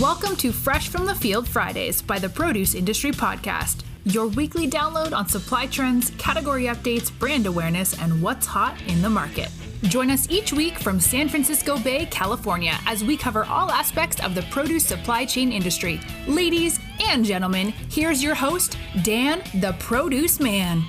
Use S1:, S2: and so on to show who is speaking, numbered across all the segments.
S1: Welcome to Fresh from the Field Fridays by the Produce Industry Podcast, your weekly download on supply trends, category updates, brand awareness, and what's hot in the market. Join us each week from San Francisco Bay, California, as we cover all aspects of the produce supply chain industry. Ladies and gentlemen, here's your host, Dan the Produce Man.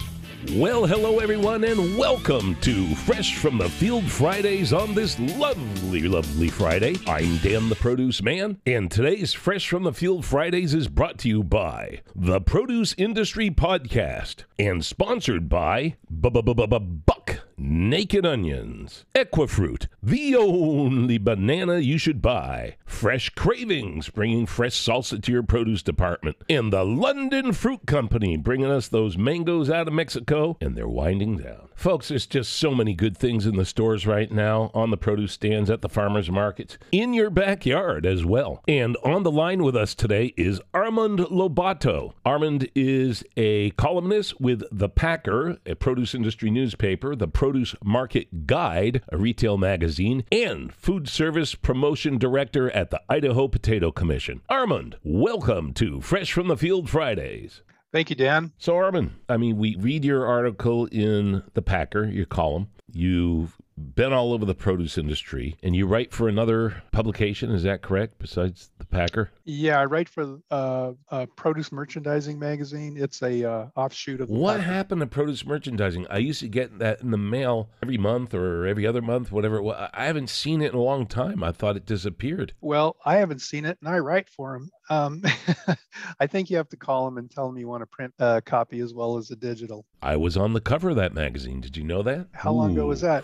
S2: Well, hello everyone, and welcome to Fresh from the Field Fridays on this lovely, lovely Friday. I'm Dan the Produce Man, and today's Fresh from the Field Fridays is brought to you by the Produce Industry Podcast and sponsored by Buck Naked Onions, Equifruit, the only banana you should buy, Fresh Cravings, bringing fresh salsa to your produce department, and the London Fruit Company, bringing us those mangoes out of Mexico, and they're winding down. Folks, there's just so many good things in the stores right now, on the produce stands, at the farmers markets, in your backyard as well. And on the line with us today is Armand Lobato. Armand is a columnist with The Packer, a produce industry newspaper, the Produce Market Guide, a retail magazine, and food service promotion director at the Idaho Potato Commission. Armand, welcome to Fresh from the Field Fridays.
S3: Thank you, Dan.
S2: So, Armand, I mean, we read your article in The Packer, your column. You've been all over the produce industry, and you write for another publication. Is that correct? Besides the Packer?
S3: Yeah, I write for uh, uh, Produce Merchandising magazine. It's a uh, offshoot of. The
S2: What
S3: Packer.
S2: happened to produce merchandising? I used to get that in the mail every month or every other month, whatever. I haven't seen it in a long time. I thought it disappeared.
S3: Well, I haven't seen it, and I write for him. Um, I think you have to call them and tell them you want a print uh, copy as well as a digital.
S2: I was on the cover of that magazine. Did you know that?
S3: How long ago was that?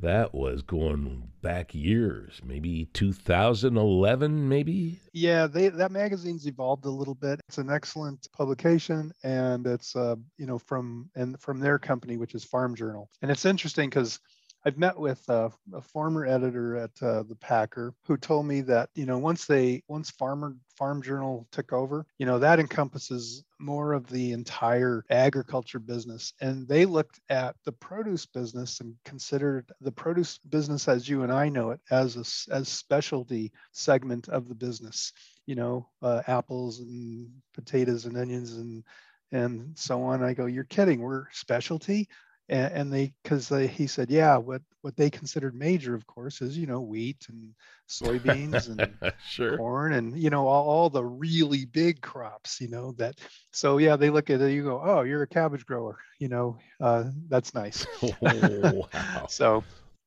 S2: That was going back years, maybe 2011, maybe.
S3: Yeah, they that magazine's evolved a little bit. It's an excellent publication, and it's uh, you know from and from their company, which is Farm Journal. And it's interesting because I've met with uh, a former editor at uh, the Packer who told me that you know once they once Farmer Farm Journal took over, you know that encompasses more of the entire agriculture business, and they looked at the produce business and considered the produce business as you and I know it as a as specialty segment of the business. You know, uh, apples and potatoes and onions and and so on. I go, you're kidding. We're specialty and, and they because they he said yeah what what they considered major of course is you know wheat and soybeans and
S2: sure.
S3: corn and you know all, all the really big crops you know that so yeah they look at it you go oh you're a cabbage grower you know uh, that's nice
S2: Oh, wow.
S3: so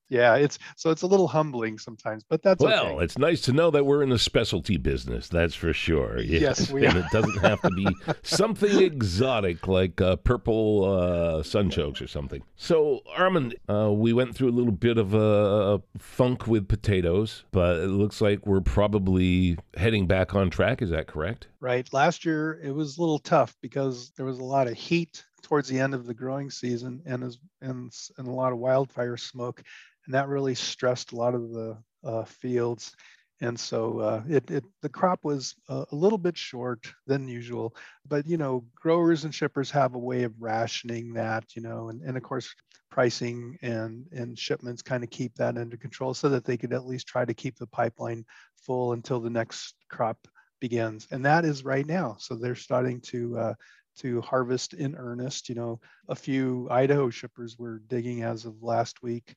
S3: yeah it's so it's a little humbling sometimes but that's
S2: Well,
S3: okay.
S2: it's nice to know that we're in the specialty business. That's for sure.
S3: Yes, we
S2: and
S3: are.
S2: it doesn't have to be something exotic like uh, purple uh, sunchokes or something. So, Armand, uh, we went through a little bit of a funk with potatoes, but it looks like we're probably heading back on track. Is that correct?
S3: right last year it was a little tough because there was a lot of heat towards the end of the growing season and as and, and a lot of wildfire smoke and that really stressed a lot of the uh, fields. And so uh, it, it the crop was a, little bit short than usual but you know growers and shippers have a way of rationing that you know and, and of course pricing and and shipments kind of keep that under control so that they could at least try to keep the pipeline full until the next crop begins. And that is right now. So they're starting to uh, to harvest in earnest. You know a few idaho shippers were digging as of last week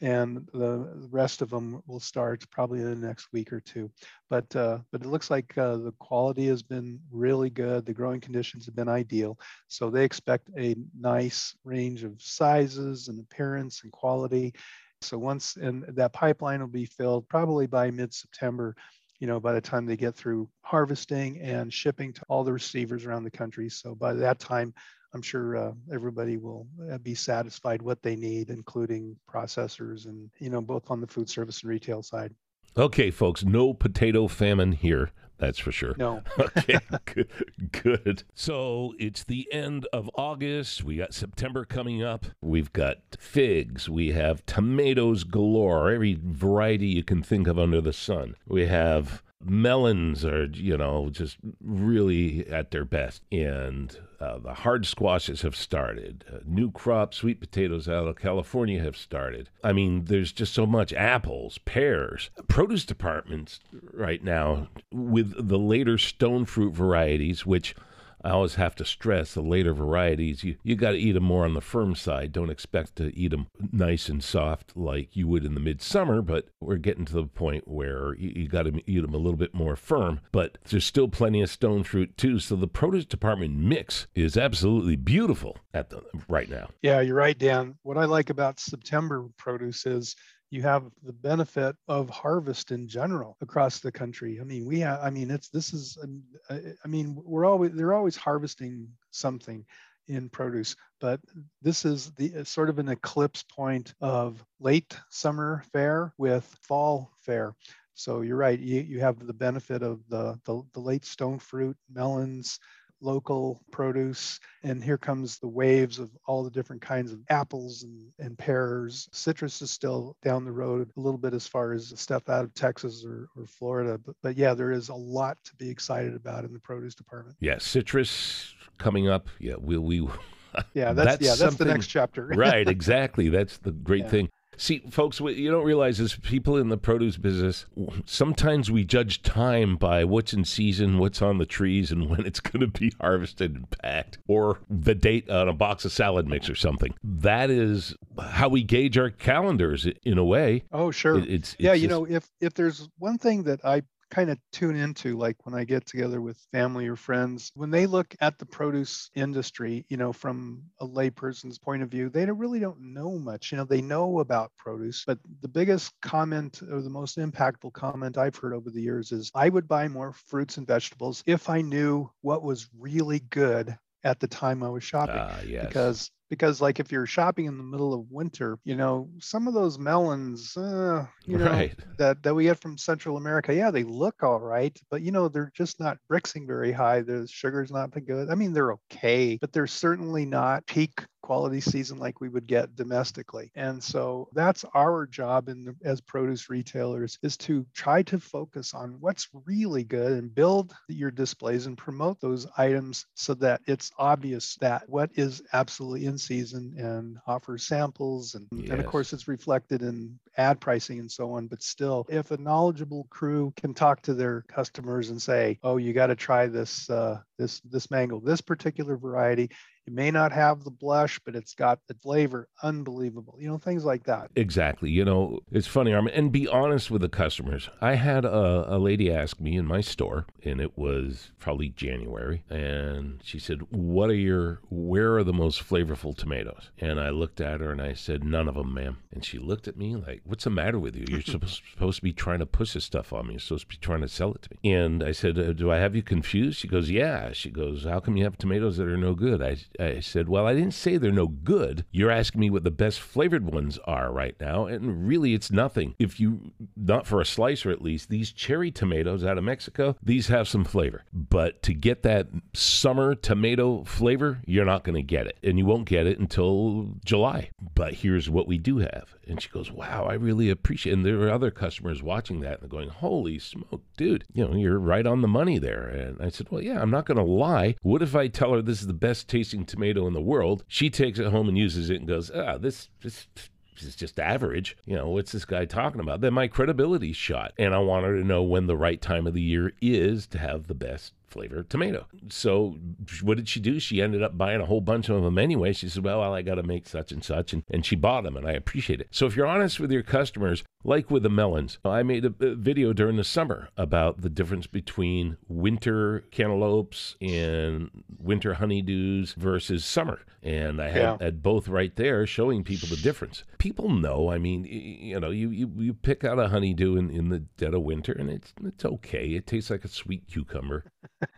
S3: and the rest of them will start probably in the next week or two. But uh, but it looks like uh, the quality has been really good. The growing conditions have been ideal. So they expect a nice range of sizes and appearance and quality. So once and that pipeline will be filled probably by mid-september you know, by the time they get through harvesting and shipping to all the receivers around the country. So by that time, I'm sure uh, everybody will uh, be satisfied what they need, including processors and, you know, both on the food service and retail side.
S2: Okay, folks, no potato famine here. That's for sure.
S3: No,
S2: Okay, good, good. So it's the end of August. We got September coming up. We've got figs. We have tomatoes galore, every variety you can think of under the sun. We have melons are, you know, just really at their best. And uh, the hard squashes have started. Uh, new crop sweet potatoes out of California have started. I mean, there's just so much apples, pears. Produce departments right now with the later stone fruit varieties, which I always have to stress the later varieties, you, you got to eat them more on the firm side. Don't expect to eat them nice and soft like you would in the midsummer, but we're getting to the point where you, you got to eat them a little bit more firm. But there's still plenty of stone fruit too. So the produce department mix is absolutely beautiful at the right now.
S3: Yeah, you're right, Dan. What I like about September produce is you have the benefit of harvest in general across the country. I mean, we have, I mean, it's, this is, um, uh, I mean, we're always, they're always harvesting something in produce, but this is the uh, sort of an eclipse point of late summer fare with fall fare. So you're right. You, you have the benefit of the, the, the late stone fruit, melons, local produce. And here comes the waves of all the different kinds of apples and, and pears. Citrus is still down the road a little bit as far as stuff out of Texas or, or Florida. But, but yeah, there is a lot to be excited about in the produce department.
S2: Yeah, citrus coming up. Yeah, we we
S3: yeah, that's, that's yeah, that's the next chapter.
S2: right, exactly. That's the great yeah. thing. See, folks, what you don't realize is people in the produce business, sometimes we judge time by what's in season, what's on the trees, and when it's going to be harvested and packed, or the date on a box of salad mix or something. That is how we gauge our calendars in a way.
S3: Oh, sure. It, it's, it's, yeah, you just, know, if if there's one thing that I kind of tune into like when I get together with family or friends, when they look at the produce industry, you know, from a layperson's point of view, they don't, really don't know much. You know, they know about produce, but the biggest comment or the most impactful comment I've heard over the years is I would buy more fruits and vegetables if I knew what was really good at the time I was shopping. Uh, yes. Because because like if you're shopping in the middle of winter you know some of those melons uh, you know right. that that we get from central america yeah they look all right but you know they're just not brixing very high the sugar's not that good i mean they're okay but they're certainly not peak quality season like we would get domestically. And so that's our job in the, as produce retailers is to try to focus on what's really good and build your displays and promote those items so that it's obvious that what is absolutely in season and offer samples and, yes. and of course it's reflected in ad pricing and so on but still if a knowledgeable crew can talk to their customers and say oh you got to try this uh, this this mango this particular variety it may not have the blush, but it's got the flavor. Unbelievable. You know, things like that.
S2: Exactly. You know, it's funny, Armand, and be honest with the customers. I had a, a lady ask me in my store, and it was probably January, and she said, What are your, where are the most flavorful tomatoes? And I looked at her and I said, None of them, ma'am. And she looked at me like, What's the matter with you? You're supposed, to be trying to push this stuff on me. You're supposed to be trying to sell it to me. And I said, uh, Do I have you confused? She goes, Yeah. She goes, How come you have tomatoes that are no good? I, I said, Well, I didn't say they're no good. You're asking me what the best flavored ones are right now. And really, it's nothing. If you, not for a slicer at least, these cherry tomatoes out of Mexico, these have some flavor. But to get that summer tomato flavor, you're not going to get it. And you won't get it until July. But here's what we do have. And she goes, Wow, I really appreciate it. And there were other customers watching that and going, Holy smoke, dude, you know, you're right on the money there. And I said, Well, yeah, I'm not going to lie. What if I tell her this is the best tasting tomato in the world? She takes it home and uses it and goes, Ah, this, this, is just average. You know, what's this guy talking about? Then my credibility's shot. And I want her to know when the right time of the year is to have the best flavor tomato. So what did she do? She ended up buying a whole bunch of them anyway. She said, well, I got to make such and such. And, and she bought them and I appreciate it. So if you're honest with your customers, like with the melons, I made a, a video during the summer about the difference between winter cantaloupes and winter honeydews versus summer. And I had, yeah. had both right there showing people the difference. People know, I mean, you know, you, you, you pick out a honeydew in, in the dead of winter and it's, it's okay. It tastes like a sweet cucumber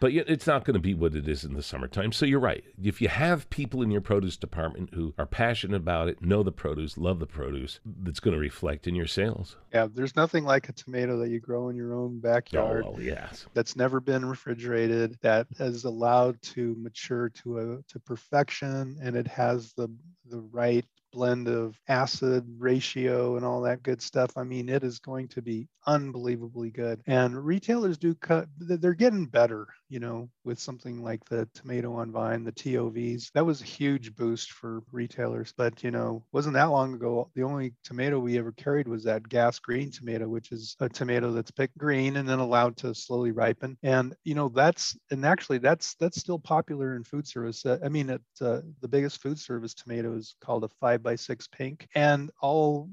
S2: but it's not going to be what it is in the summertime. So you're right. If you have people in your produce department who are passionate about it, know the produce, love the produce, that's going to reflect in your sales.
S3: Yeah, there's nothing like a tomato that you grow in your own backyard.
S2: Oh, yes.
S3: That's never been refrigerated, that is allowed to mature to a to perfection, and it has the the right blend of acid ratio and all that good stuff. I mean, it is going to be unbelievably good. And retailers do cut, they're getting better, you know, with something like the tomato on vine, the TOVs. That was a huge boost for retailers. But, you know, wasn't that long ago. The only tomato we ever carried was that gas green tomato, which is a tomato that's picked green and then allowed to slowly ripen. And, you know, that's, and actually that's, that's still popular in food service. Uh, I mean, it, uh, the biggest food service tomato is called a five by six pink. And all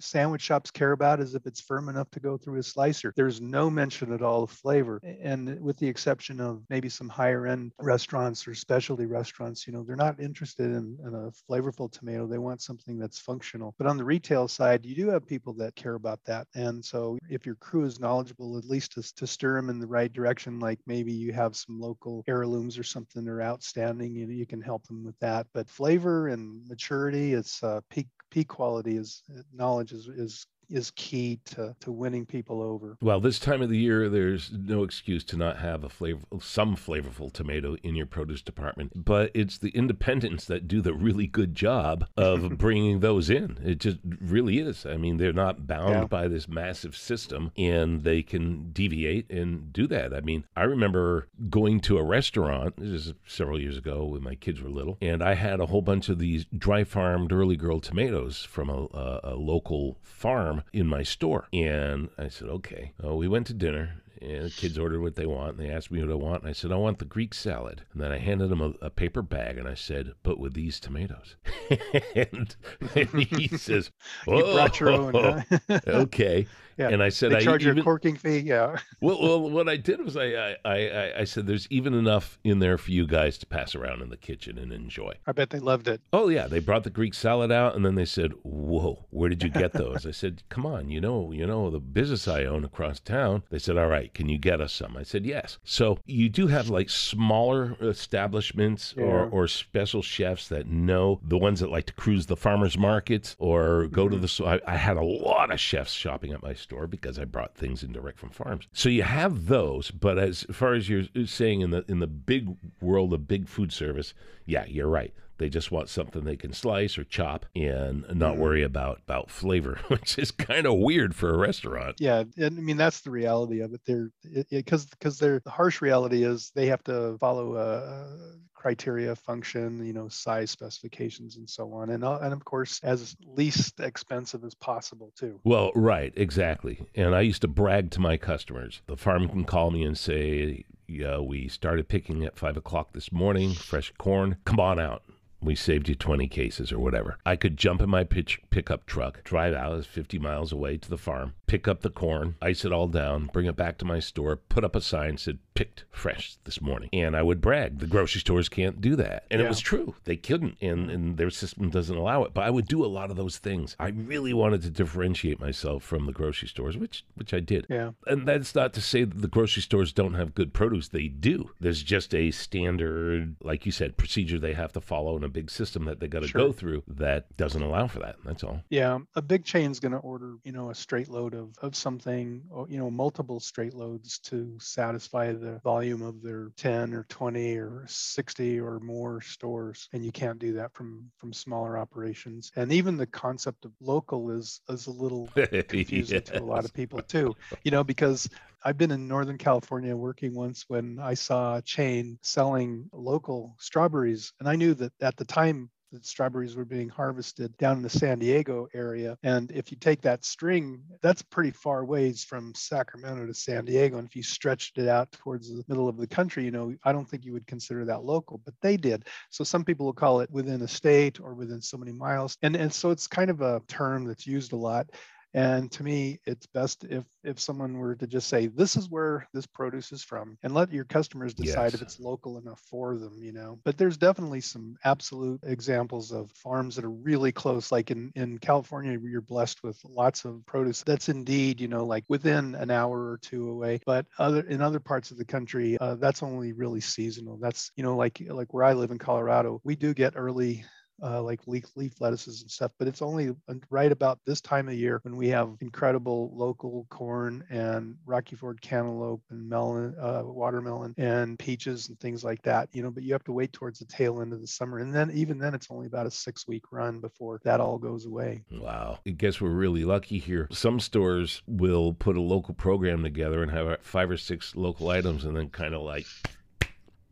S3: sandwich shops care about is if it's firm enough to go through a slicer. There's no mention at all of flavor. And with the exception of maybe some higher end restaurants or specialty restaurants, you know, they're not interested in, in, a flavorful tomato. They want something that's functional. But on the retail side, you do have people that care about that. And so if your crew is knowledgeable, at least to, to stir them in the right direction, like maybe you have some local heirlooms or something that are outstanding, you know, you can help them with that. But flavor and maturity, it's uh, peak peak quality is knowledge is, is is key to, to winning people over.
S2: Well, this time of the year, there's no excuse to not have a flavor, some flavorful tomato in your produce department. But it's the independents that do the really good job of bringing those in. It just really is. I mean, they're not bound yeah. by this massive system, and they can deviate and do that. I mean, I remember going to a restaurant. This is several years ago when my kids were little, and I had a whole bunch of these dry farmed early girl tomatoes from a, a, a local farm in my store. And I said, okay. Well, we went to dinner and the kids ordered what they want. And they asked me what I want. And I said, I want the Greek salad. And then I handed them a, a paper bag and I said, but with these tomatoes. and, and, he says,
S3: oh, you brought your own.
S2: Huh? okay.
S3: Yeah.
S2: And I said,
S3: they charge
S2: I even,
S3: a corking fee. Yeah.
S2: well, well, what I did was I, I, I, I said, there's even enough in there for you guys to pass around in the kitchen and enjoy.
S3: I bet they loved it.
S2: Oh yeah, they brought the Greek salad out, and then they said, "Whoa, where did you get those?" I said, "Come on, you know, you know the business I own across town." They said, "All right, can you get us some?" I said, "Yes." So you do have like smaller establishments yeah. or or special chefs that know the ones that like to cruise the farmers markets or go mm-hmm. to the. I, I had a lot of chefs shopping at my store because I brought things in direct from farms. So you have those, but as far as you're saying in the in the big world of big food service, yeah, you're right. They just want something they can slice or chop and not mm-hmm. worry about about flavor, which is kind of weird for a restaurant.
S3: Yeah, and I mean that's the reality of it. They're because because they're the harsh reality is they have to follow a criteria, function, you know, size specifications, and so on, and uh, and of course as least expensive as possible too.
S2: Well, right, exactly. And I used to brag to my customers. The farm can call me and say, yeah, we started picking at five o'clock this morning, fresh corn. Come on out we saved you 20 cases or whatever. I could jump in my pitch, pickup truck, drive out 50 miles away to the farm, pick up the corn, ice it all down, bring it back to my store, put up a sign said picked fresh this morning. And I would brag, the grocery stores can't do that. And yeah. it was true. They couldn't and, and their system doesn't allow it. But I would do a lot of those things. I really wanted to differentiate myself from the grocery stores, which which I did.
S3: Yeah.
S2: And that's not to say that the grocery stores don't have good produce. They do. There's just a standard, like you said, procedure they have to follow and a big system that they got to sure. go through that doesn't allow for that. That's all.
S3: Yeah, a big chain's going to order, you know, a straight load of of something, or, you know, multiple straight loads to satisfy the volume of their 10 or 20 or 60 or more stores, and you can't do that from from smaller operations. And even the concept of local is is a little confusing yes. to a lot of people too. You know, because I've been in Northern California working once when I saw a chain selling local strawberries, and I knew that at the time that strawberries were being harvested down in the San Diego area. And if you take that string, that's pretty far ways from Sacramento to San Diego. And if you stretched it out towards the middle of the country, you know, I don't think you would consider that local, but they did. So some people will call it within a state or within so many miles. And, and so it's kind of a term that's used a lot. And to me, it's best if if someone were to just say, "This is where this produce is from," and let your customers decide yes. if it's local enough for them. You know, but there's definitely some absolute examples of farms that are really close. Like in in California, you're blessed with lots of produce that's indeed you know like within an hour or two away. But other in other parts of the country, uh, that's only really seasonal. That's you know like like where I live in Colorado, we do get early uh, like leaf, leaf lettuces and stuff. But it's only right about this time of year when we have incredible local corn and Rocky Ford cantaloupe and melon, uh, watermelon and peaches and things like that. You know, but you have to wait towards the tail end of the summer, and then even then it's only about a six week run before that all goes away.
S2: Wow, I guess we're really lucky here. Some stores will put a local program together and have five or six local items, and then kind of like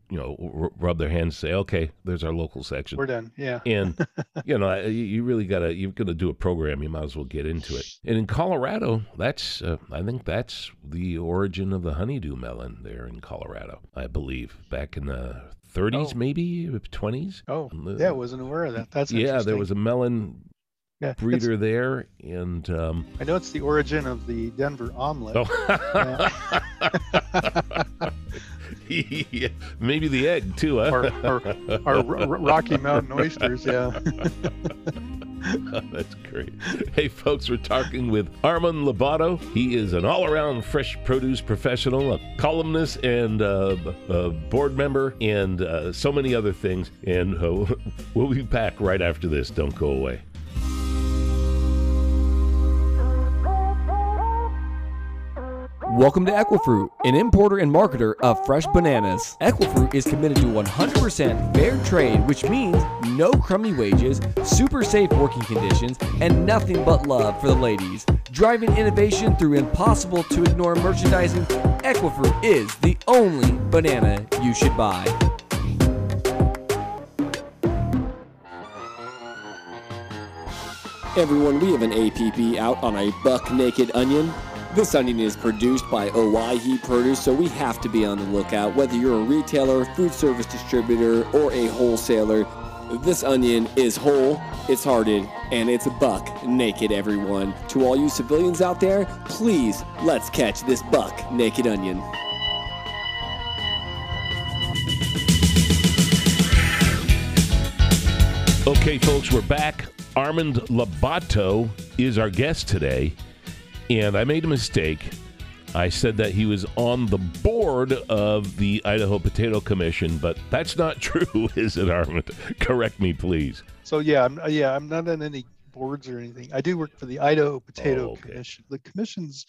S2: you know, r- rub their hands, say, "Okay, there's our local section.
S3: We're done." Yeah.
S2: And you know, you, you really gotta, you're gonna do a program. You might as well get into it. And in Colorado, that's, uh, I think that's the origin of the honeydew melon there in Colorado. I believe back in the 30s, oh. maybe 20s.
S3: Oh, yeah, I wasn't aware of that. That's
S2: yeah. There was a melon yeah, breeder there, and um,
S3: I know it's the origin of the Denver omelet. Oh.
S2: yeah, maybe the egg too, huh?
S3: Or, or, or Rocky Mountain oysters, yeah.
S2: oh, that's great. Hey, folks, we're talking with Armand Lobato. He is an all around fresh produce professional, a columnist, and uh, a board member, and uh, so many other things. And uh, we'll be back right after this. Don't go away.
S4: Welcome to Equifruit, an importer and marketer of fresh bananas. Equifruit is committed to 100% fair trade, which means no crummy wages, super safe working conditions, and nothing but love for the ladies. Driving innovation through impossible to ignore merchandising, Equifruit is the only banana you should buy.
S5: Everyone, we have an APB out on a buck naked onion. This onion is produced by Owyhee Produce, so we have to be on the lookout. Whether you're a retailer, food service distributor, or a wholesaler, this onion is whole, it's hearted, and it's a buck naked, everyone. To all you civilians out there, please let's catch this buck naked onion.
S2: Okay, folks, we're back. Armand Lobato is our guest today. And I made a mistake. I said that he was on the board of the Idaho Potato Commission, but that's not true, is it, Armand? Correct me, please.
S3: So yeah, I'm yeah, I'm not on any boards or anything. I do work for the Idaho Potato oh, okay. Commission. The commission's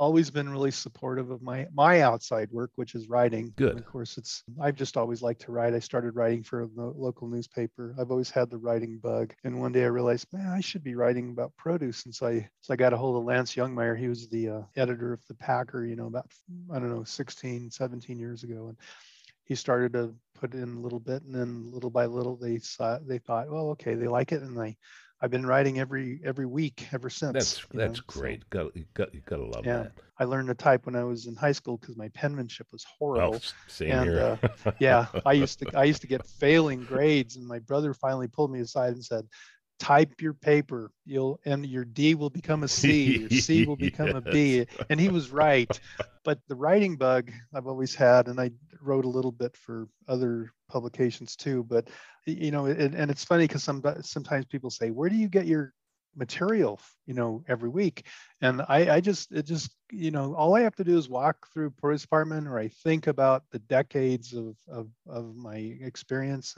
S3: always been really supportive of my my outside work, which is writing.
S2: Good.
S3: And of course, it's I've just always liked to write. I started writing for a local newspaper. I've always had the writing bug, and one day I realized, man, I should be writing about produce. And so I so I got a hold of Lance Jungmeyer. He was the uh, editor of the Packer, you know, about I don't know, 16, 17 years ago, and he started to put in a little bit, and then little by little they saw they thought, well, okay, they like it, and they I've been writing every every week ever since.
S2: That's that's know? great. So, got you got you gotta love
S3: yeah,
S2: that.
S3: I learned to type when I was in high school because my penmanship was horrible.
S2: Oh, same and, here.
S3: uh, yeah, I used to I used to get failing grades, and my brother finally pulled me aside and said, type your paper you'll and your d will become a c your c will become yes. a b and he was right but the writing bug i've always had and i wrote a little bit for other publications too but you know it, and it's funny because some sometimes people say where do you get your material you know every week. And i i just it just you know all i have to do is walk through produce department or i think about the decades of of, of my experience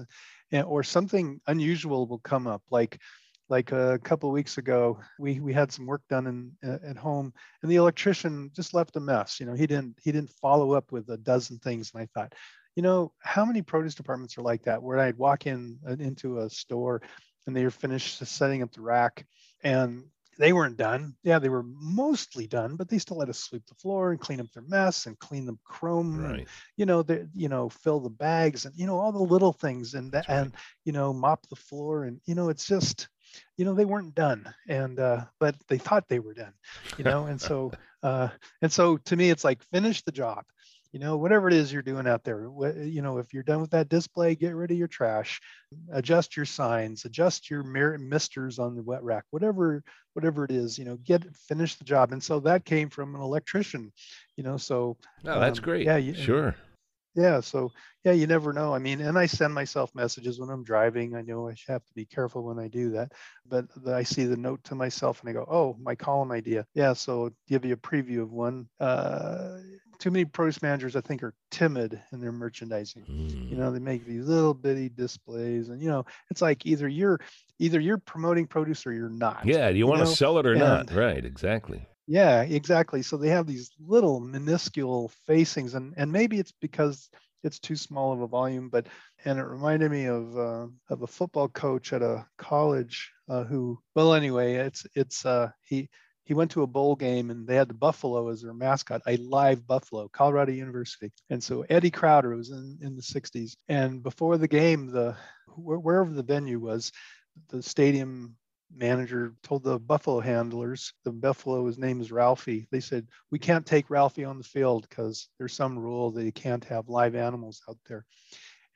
S3: and, or something unusual will come up. Like like a couple weeks ago we we had some work done in at home and the electrician just left a mess. You know he didn't he didn't follow up with a dozen things. And i thought you know how many produce departments are like that? Where i'd walk in uh, into a store and they were finished setting up the rack and they weren't done. Yeah, they were mostly done, but they still had to sweep the floor and clean up their mess and clean the chrome, right. and, you know, the, you know, fill the bags and you know all the little things and that, right. and you know mop the floor and you know it's just, you know, they weren't done and uh, but they thought they were done, you know, and so uh, and so to me it's like finish the job you know whatever it is you're doing out there you know if you're done with that display get rid of your trash adjust your signs adjust your misters on the wet rack whatever whatever it is you know get finish the job. And so that came from an electrician you know so
S2: oh, that's um, great. yeah you, sure.
S3: Yeah so yeah you never know. I mean and i send myself messages when i'm driving. I know i have to be careful when i do that but i see the note to myself and i go oh my column idea. Yeah so give you a preview of one. Uh, too many produce managers, I think, are timid in their merchandising.
S2: Mm.
S3: You know, they make these little bitty displays, and you know, it's like either you're either you're promoting produce or you're not.
S2: Yeah, do you, want to sell it or not? Right, exactly.
S3: Yeah, exactly. So they have these little minuscule facings, and and maybe it's because it's too small of a volume, but and it reminded me of uh, of a football coach at a college uh, who, well, anyway, it's it's uh, he he went to a bowl game and they had the buffalo as their mascot, a live buffalo, Colorado University, and so Eddie Crowder was in in the 60s, and before the game, the wherever the venue was, the stadium manager told the buffalo handlers the buffalo his name is ralphie. They said we can't take ralphie on the field because there's some rule that you can't have live animals out there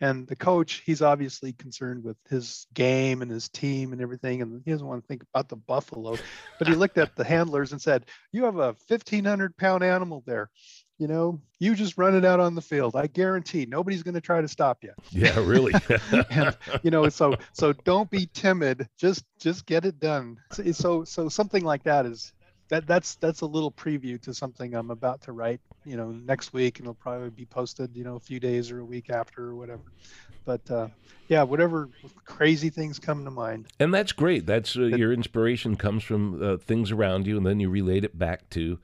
S3: and the coach he's obviously concerned with his game and his team and everything and he doesn't want to think about the buffalo. But he looked at the handlers and said you have a 1500 pound animal there. You know you just run it out on the field. I guarantee nobody's going to try to stop you
S2: Yeah, really.
S3: and you know so so don't be timid. Just just get it done. So so, so something like that is that that's that's a little preview to something i'm about to write you know next week and it'll probably be posted you know a few days or a week after or whatever but uh yeah whatever crazy things come to mind
S2: And that's great. That's uh, your inspiration comes from uh, things around you, and then you relate it back to.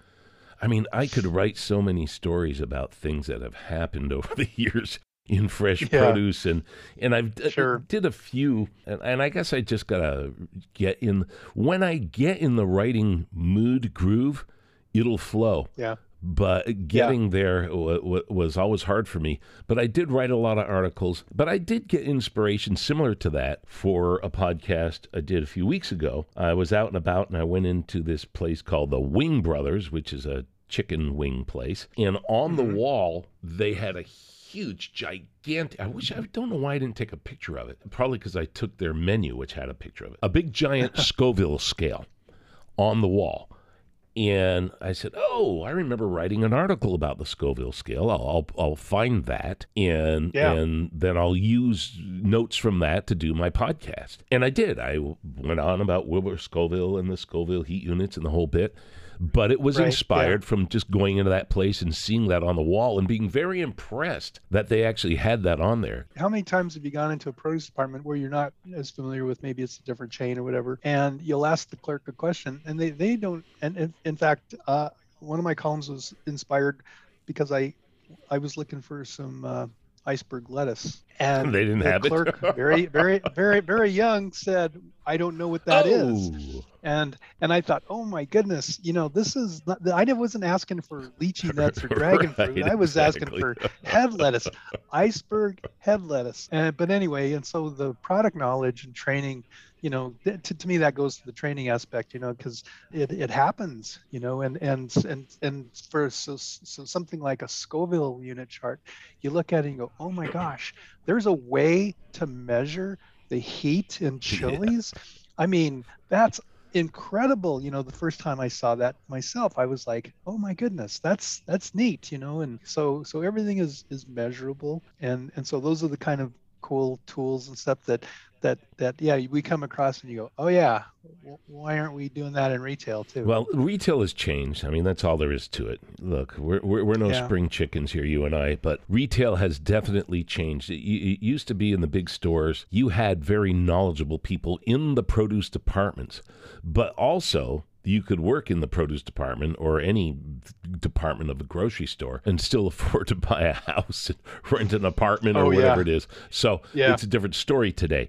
S2: I mean, I could write so many stories about things that have happened over the years in fresh
S3: Yeah.
S2: produce, and and I've d- did a few, and, and I guess I just gotta get in. When I get in the writing mood groove, it'll flow
S3: yeah
S2: but getting there w- w- was always hard for me. But I did write a lot of articles, but I did get inspiration similar to that for a podcast I did a few weeks ago. I was out and about and I went into this place called the Wing Brothers, which is a chicken wing place. And on the mm-hmm. wall, they had a huge, gigantic. I wish I don't know why I didn't take a picture of it. Probably because I took their menu, which had a picture of it. A big, giant Scoville scale on the wall. And I said, "Oh, I remember writing an article about the Scoville scale. I'll I'll, I'll find that, and
S3: Yeah.
S2: and then I'll use notes from that to do my podcast." And I did. I went on about Wilbur Scoville and the Scoville heat units and the whole bit. But it was
S3: Right,
S2: inspired from just going into that place and seeing that on the wall and being very impressed that they actually had that on there.
S3: how many times have you gone into a produce department where you're not as familiar with maybe it's a different chain or whatever and you'll ask the clerk a question and they, they don't and in, in fact uh, one of my columns was inspired because i i was looking for some uh, iceberg lettuce and
S2: They didn't
S3: the
S2: have it.
S3: clerk very very very very young said i don't know what that is
S2: Oh.
S3: and and I thought, oh my goodness, you know, this is not. I wasn't asking for lychee nuts or dragon fruit. I was asking for head lettuce, iceberg head lettuce. And but anyway, and so the product knowledge and training, you know, th- to, to me that goes to the training aspect, you know, because it, it happens, you know, and and and and for so, so something like a Scoville unit chart, you look at it and go, oh my gosh, there's a way to measure the heat in chilies. I mean, that's incredible you know the first time i saw that myself i was like oh my goodness that's that's neat you know and so so everything is is measurable and and so those are the kind of cool tools and stuff that that that yeah we come across and you go oh yeah why aren't we doing that in retail too
S2: Well, retail has changed. I mean, that's all there is to it. Look, we're, we're, we're no
S3: Yeah.
S2: spring chickens here, you and I, but retail has definitely changed. It, it used to be in the big stores, you had very knowledgeable people in the produce departments, but also you could work in the produce department or any department of a grocery store and still afford to buy a house and rent an apartment or
S3: Oh, yeah.
S2: whatever it is. So
S3: Yeah.
S2: it's a different story today.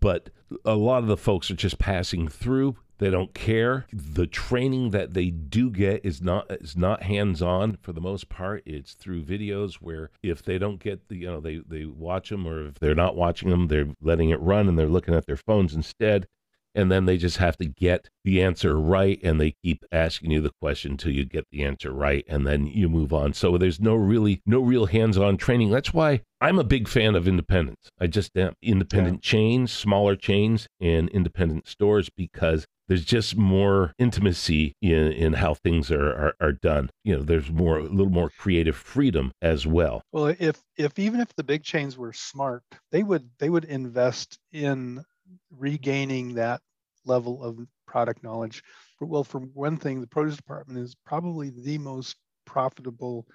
S2: But a lot of the folks are just passing through. They don't care. The training that they do get is not is not hands on for the most part. It's through videos where if they don't get the you know they they watch them or if they're not watching them, they're letting it run and they're looking at their phones instead. And then they just have to get the answer right, and they keep asking you the question until you get the answer right, and then you move on. So there's no really no real hands-on training. That's why I'm a big fan of independents. I just am independent chains, smaller chains, and independent stores because there's just more intimacy in, in how things are, are, are done. You know, there's more a little more creative freedom as well.
S3: well if if even if the big chains were smart they would they would invest in regaining that level of product knowledge. Well for one thing the produce department is probably the most profitable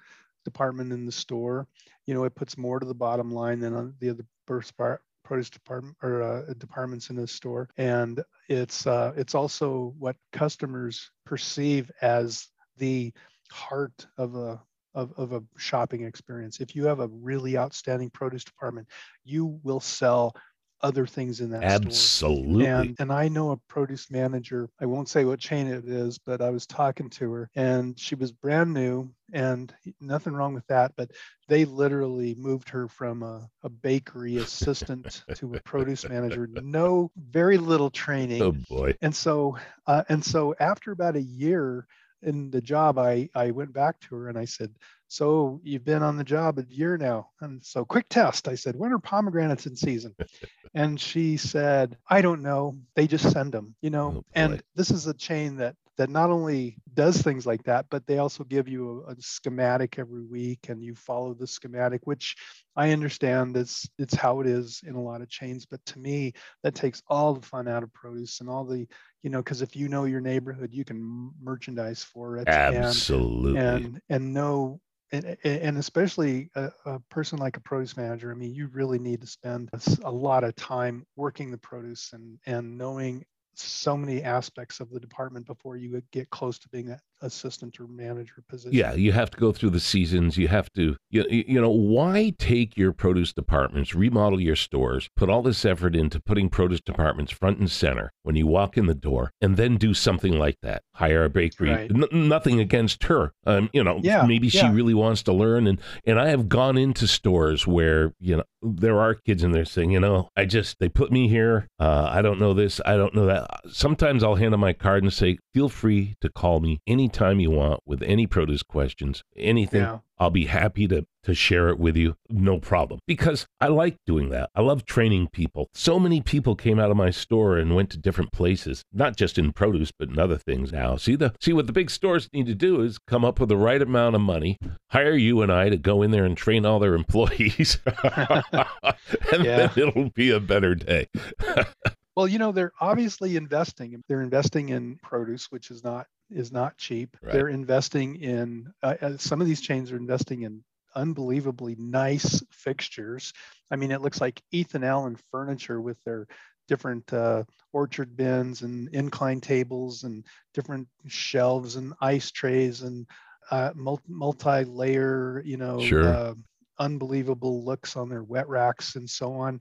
S3: department in the store, you know, it puts more to the bottom line than the other produce department or uh, departments in the store, and it's uh, it's also what customers perceive as the heart of a of, of a shopping experience. If you have a really outstanding produce department, you will sell other things in that
S2: Absolutely.
S3: store. And, and I know a produce manager, I won't say what chain it is, but I was talking to her and she was brand new and nothing wrong with that. But they literally moved her from a, a bakery assistant to a produce manager, no, very little training.
S2: Oh boy.
S3: And so, uh, and so after about a year, in the job, I, I went back to her and I said, so you've been on the job a year now. And so quick test. I said, when are pomegranates in season? and she said, I don't know. They just send them, you know. Oh, and this is a chain that that not only does things like that, but they also give you a, a, schematic every week and you follow the schematic, which I understand it's it's how it is in a lot of chains. But to me, that takes all the fun out of produce and all the, you know, because if you know your neighborhood, you can merchandise for it.
S2: Absolutely.
S3: And and, and know and, and especially a, a, person like a produce manager, I mean, you really need to spend a lot of time working the produce and, and knowing so many aspects of the department before you get close to being that assistant or manager position.
S2: Yeah, you have to go through the seasons. You have to, you, you know, why take your produce departments, remodel your stores, put all this effort into putting produce departments front and center when you walk in the door, and then do something like that? Hire a bakery. Right. N- nothing against her. Um, you know, yeah, maybe yeah. she really wants to learn. And and I have gone into stores where you know there are kids in there saying, you know, I just they put me here. Uh, I don't know this. I don't know that. Sometimes I'll hand them my card and say, feel free to call me any anytime you want with any produce questions, anything. Yeah. I'll be happy to to share it with you, no problem. Because I like doing that. I love training people. So many people came out of my store and went to different places, not just in produce, but in other things now. See the see what the big stores need to do is come up with the right amount of money, hire you and I to go in there and train all their employees. and yeah. then it'll be a better day.
S3: well, you know, they're obviously investing. They're investing in produce, which is not is not cheap. Right. They're investing in uh, uh, some of these chains are investing in unbelievably nice fixtures. I mean, it looks like Ethan Allen furniture with their different uh, orchard bins and incline tables and different shelves and ice trays and uh, multi layer, you know,
S2: sure. uh,
S3: unbelievable looks on their wet racks and so on.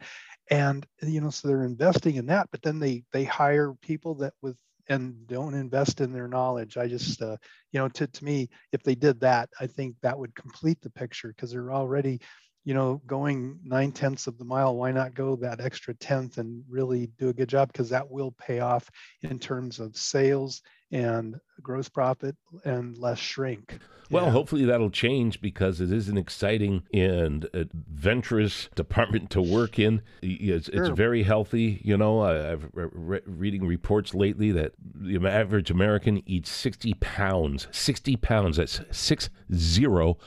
S3: And you know, so they're investing in that, but then they they hire people that with and don't invest in their knowledge. I just, uh, you know, to, to me, if they did that, I think that would complete the picture because they're already, you know, going nine tenths of the mile. Why not go that extra tenth and really do a good job? Because that will pay off in terms of sales and gross profit and less shrink.
S2: Well, yeah. hopefully that'll change because it is an exciting and adventurous department to work in. It's, sure. it's very healthy. You know, I, have re- reading reports lately that the average American eats 60 pounds. 60 pounds. That's six zero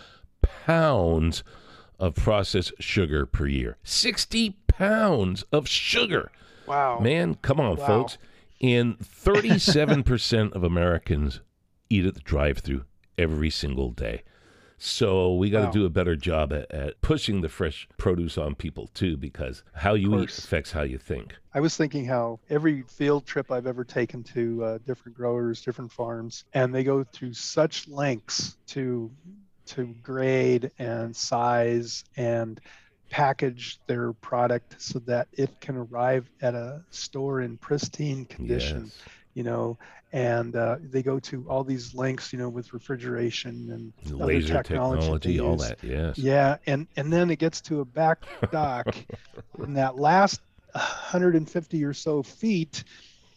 S2: pounds of processed sugar per year. 60 pounds of sugar.
S3: Wow.
S2: Man, come on, wow. folks. And 37% of Americans eat at the drive through every single day. So we got to wow. do a better job at, at, pushing the fresh produce on people too, because how you eat affects how you think.
S3: I was thinking how every field trip I've ever taken to uh, different growers, different farms, and they go through such lengths to to grade and size and package their product so that it can arrive at a store in pristine condition yes. you know and uh, they go to all these lengths you know with refrigeration and
S2: laser technology, technology all that yes.
S3: Yeah and and then it gets to a back dock. In that last 150 or so feet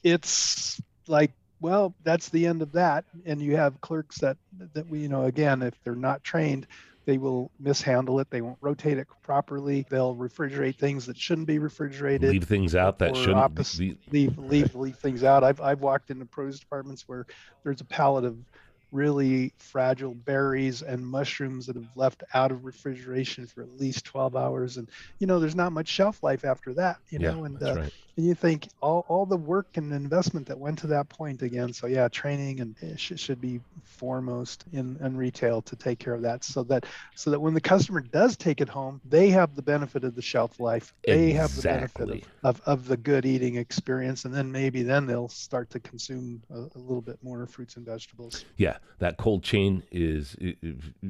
S3: it's like well that's the end of that. And you have clerks that that we you know again if they're not trained they will mishandle it. They won't rotate it properly. They'll refrigerate things that shouldn't be refrigerated.
S2: Leave things out that shouldn't opposite,
S3: be. Leave leave leave things out. I've I've walked into produce departments where there's a pallet of really fragile berries and mushrooms that have left out of refrigeration for at least 12 hours and you know there's not much shelf life after that you
S2: yeah,
S3: know and
S2: uh, right.
S3: And you think all, all the work and investment that went to that point again. So yeah, training and it sh- should be foremost in, in retail to take care of that, so that so that when the customer does take it home, they have the benefit of the shelf life. They have the benefit of, of, of the good eating experience, and then maybe then they'll start to consume a, a little bit more fruits and vegetables.
S2: Yeah, that cold chain is is,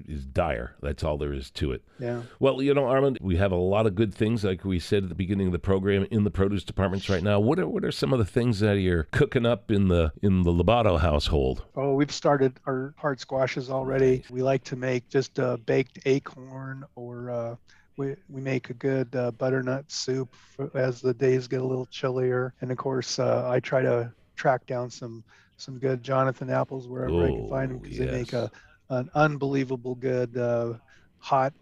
S2: is dire. That's all there is to it.
S3: Yeah.
S2: Well, you know, Armand, we have a lot of good things, like we said at the beginning of the program, in the produce departments right now. What are what are some of the things that you're cooking up in the in the Lobato household?
S3: Oh, we've started our hard squashes already. We like to make just a baked acorn or uh, we, we make a good uh, butternut soup as the days get a little chillier. And of course, uh, I try to track down some some good Jonathan apples wherever I can find them
S2: Oh,
S3: because they make a an unbelievable good uh, hot,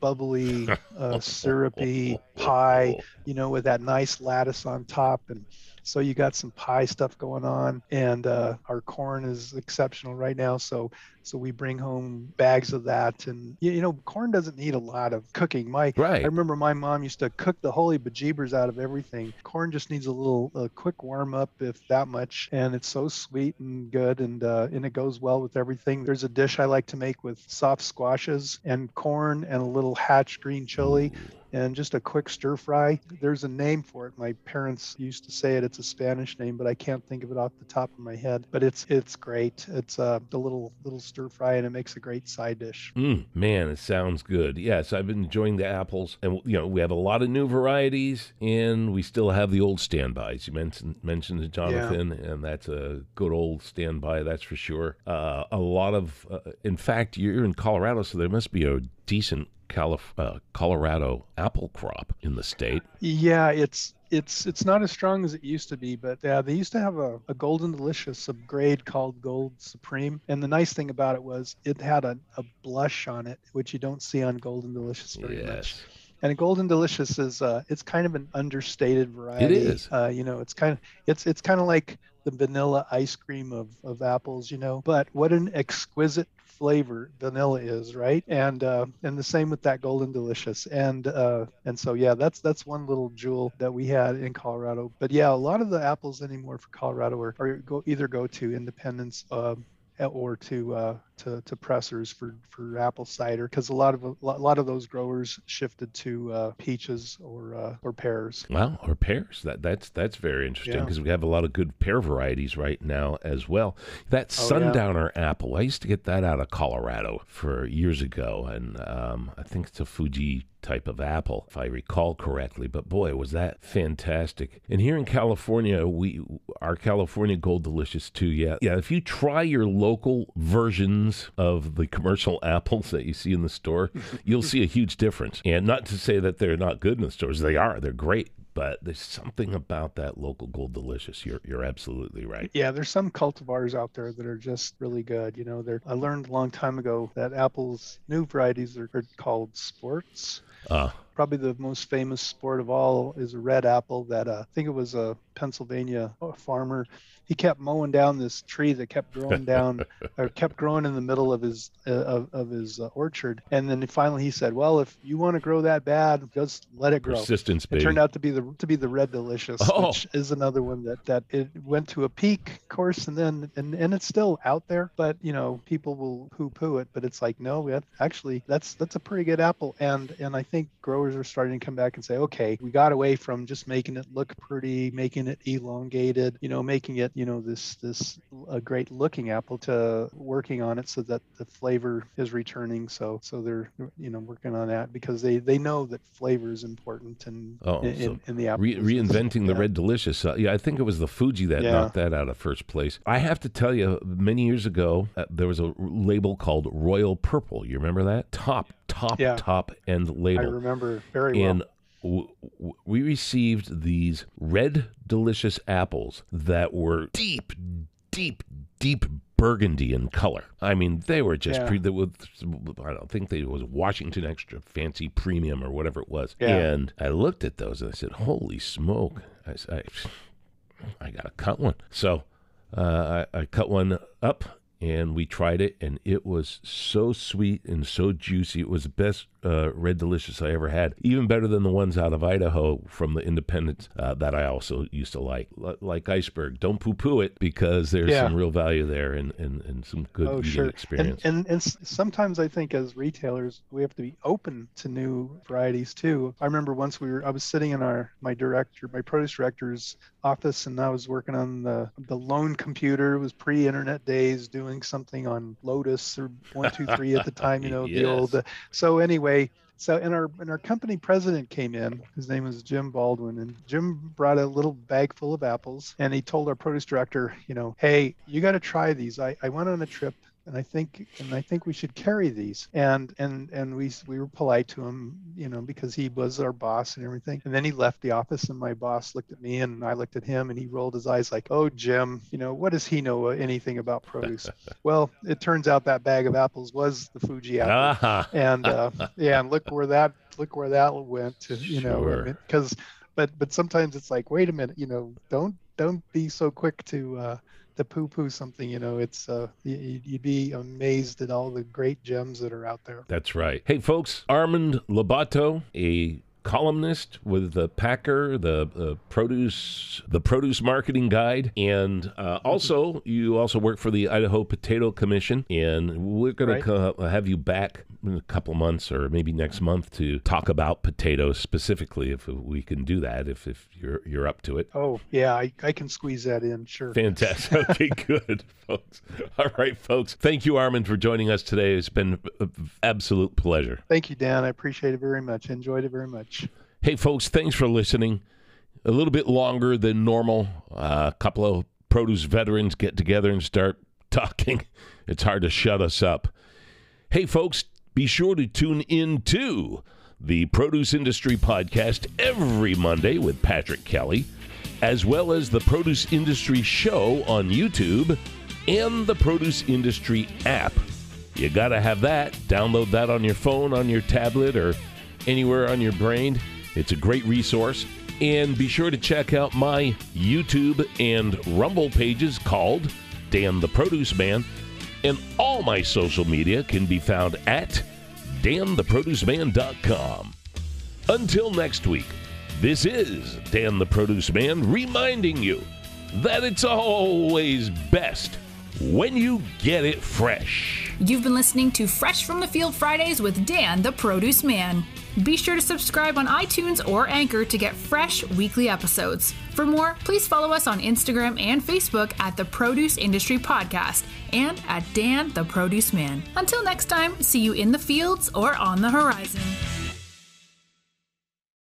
S3: bubbly, uh, syrupy pie. You know, with that nice lattice on top and so you got some pie stuff going on and uh, our corn is exceptional right now so so we bring home bags of that and you, know corn doesn't need a lot of cooking my
S2: Right.
S3: i remember my mom used to cook the holy bejeebers out of everything corn just needs a little a quick warm up if that much and it's so sweet and good and uh, and it goes well with everything there's a dish i like to make with soft squashes and corn and a little hatch green chili and just a quick stir fry. There's a name for it. My parents used to say it. It's a Spanish name, but I can't think of it off the top of my head. But it's it's great. It's uh, a little little stir fry, and it makes a great side dish.
S2: Mm, man, it sounds good. Yes, I've been enjoying the apples, and you know we have a lot of new varieties, and we still have the old standbys. You mentioned mentioned Jonathan, and that's a good old standby, that's for sure. Uh, a lot of, uh, in fact, you're in Colorado, so there must be a decent Calif- uh, Colorado apple crop in the state.
S3: Yeah, it's it's it's not as strong as it used to be, but yeah, they used to have a, a golden delicious a grade called Gold Supreme, and the nice thing about it was it had a, a blush on it, which you don't see on Golden Delicious very much. And a Golden Delicious is uh, it's kind of an understated variety.
S2: is.
S3: Uh, you know, it's kind of it's it's kind of like the vanilla ice cream of of apples. You know, but what an exquisite flavor vanilla is, right? And uh, and the same with that Golden Delicious. And uh, and so yeah, that's that's one little jewel that we had in Colorado. But yeah, a lot of the apples anymore for Colorado are, are go either go to independents. Um, or to uh, to to pressers for for apple cider because a lot of a lot of those growers shifted to uh, peaches or uh, or pears.
S2: Wow, or pears. That that's that's very interesting
S3: Yeah.
S2: because we have a lot of good pear varieties right now as well. That
S3: Oh, yeah.
S2: sundowner apple, I used to get that out of Colorado for years ago, and um, I think it's a Fuji type of apple, if I recall correctly. But boy, was that fantastic! And here in California, we our California Gold Delicious too. Yeah, yeah. If you try your local of the commercial apples that you see in the store, you'll see a huge difference. And not to say that they're not good in the stores; they are. They're great. But there's something about that local Gold Delicious. You're you're absolutely right.
S3: Yeah, there's some cultivars out there that are just really good. You know, they're I learned a long time ago that apples new varieties are, are called sports.
S2: Uh,
S3: Probably the most famous sport of all is a red apple that uh, I think it was a Pennsylvania farmer. He kept mowing down this tree that kept growing down or kept growing in the middle of his uh, of, of his uh, orchard. And then finally he said, "Well, if you want to grow that bad, just let it grow."
S2: persistence,
S3: It
S2: baby.
S3: turned out to be the to be the red delicious,
S2: Oh.
S3: which is another one that that it went to a peak course and then and, and it's still out there, but you know people will poo poo it, but it's like no, that actually that's that's a pretty good apple, and and I think growers are starting to come back and say, okay, we got away from just making it look pretty, making it elongated, you know, making it you know this this a great looking apple to working on it so that the flavor is returning. So so they're you know working on that because they they know that flavor is important and
S2: Oh,
S3: in,
S2: so
S3: in, the apple
S2: Re- reinventing the
S3: Yeah.
S2: Red Delicious. Uh, yeah, I think it was the Fuji that
S3: Yeah.
S2: knocked that out of first place. I have to tell you, many years ago, uh, there was a label called Royal Purple. You remember that? Top, top,
S3: Yeah.
S2: top end label.
S3: I remember very well.
S2: and w- w- we received these red delicious apples that were deep, deep, deep burgundy in color. I mean, they were just
S3: Yeah.
S2: pre- they were, I don't think they was Washington Extra Fancy Premium or whatever it was.
S3: Yeah.
S2: And I looked at those and I said, "Holy smoke!" I I gotta cut one. So uh, I, I cut one up and we tried it, and it was so sweet and so juicy. It was the best uh, red delicious I ever had, even better than the ones out of Idaho from the Independents uh, that I also used to like, L- like Iceberg. Don't poo-poo it because there's
S3: Yeah.
S2: some real value there and, and, and some good
S3: oh sure
S2: experience.
S3: and, and and sometimes i think as retailers we have to be open to new varieties too i remember once we were i was sitting in our my director my produce director's office and i was working on the the lone computer it was pre-internet days doing something on lotus or 123 at the time you know the old
S2: Yes.
S3: Uh, so anyway so and our and our company president came in his name was jim baldwin and jim brought a little bag full of apples and he told our produce director you know hey you got to try these i i went on a trip and I think and I think we should carry these. And and and we we were polite to him, you know, because he was our boss and everything. And then he left the office, and my boss looked at me, and I looked at him, and he rolled his eyes like, "Oh, Jim, you know, what does he know anything about produce?" well, it turns out that bag of apples was the Fuji apple,
S2: Ah,
S3: and uh, yeah, and look where that look where that went to, you know, because but but sometimes it's like, wait a minute, you know, don't don't be so quick to uh, to poo-poo something. You know, it's uh, you, you'd be amazed at all the great gems that are out there.
S2: That's right. Hey, folks, Armand Lobato, a columnist with the Packer, the uh, produce, the produce marketing guide, and uh, also you also work for the Idaho Potato Commission, and we're going
S3: Right.
S2: to have you back in a couple months or maybe next month to talk about potatoes specifically, if we can do that, if if you're you're up to it.
S3: Oh yeah, I, I can squeeze that in, sure.
S2: Fantastic. Okay, good, folks. All right, folks. Thank you, Armand, for joining us today. It's been an absolute pleasure.
S3: Thank you, Dan. I appreciate it very much. Enjoyed it very much.
S2: Hey, folks, thanks for listening. A little bit longer than normal. Uh, a couple of produce veterans get together and start talking. It's hard to shut us up. Hey, folks, be sure to tune in to the Produce Industry Podcast every Monday with Patrick Kelly, as well as the Produce Industry Show on YouTube and the Produce Industry app. You got to have that. Download that on your phone, on your tablet, or anywhere on your brain. It's a great resource. And be sure to check out my YouTube and Rumble pages called Dan the Produce Man. And all my social media can be found at dantheproduceman.com. Until next week, this is Dan the Produce Man reminding you that it's always best when you get it fresh.
S1: You've been listening to Fresh from the Field Fridays with Dan, the Produce Man. Be sure to subscribe on iTunes or Anchor to get fresh weekly episodes. For more, please follow us on Instagram and Facebook at the Produce Industry Podcast and at Dan the Produce Man. Until next time, see you in the fields or on the horizon.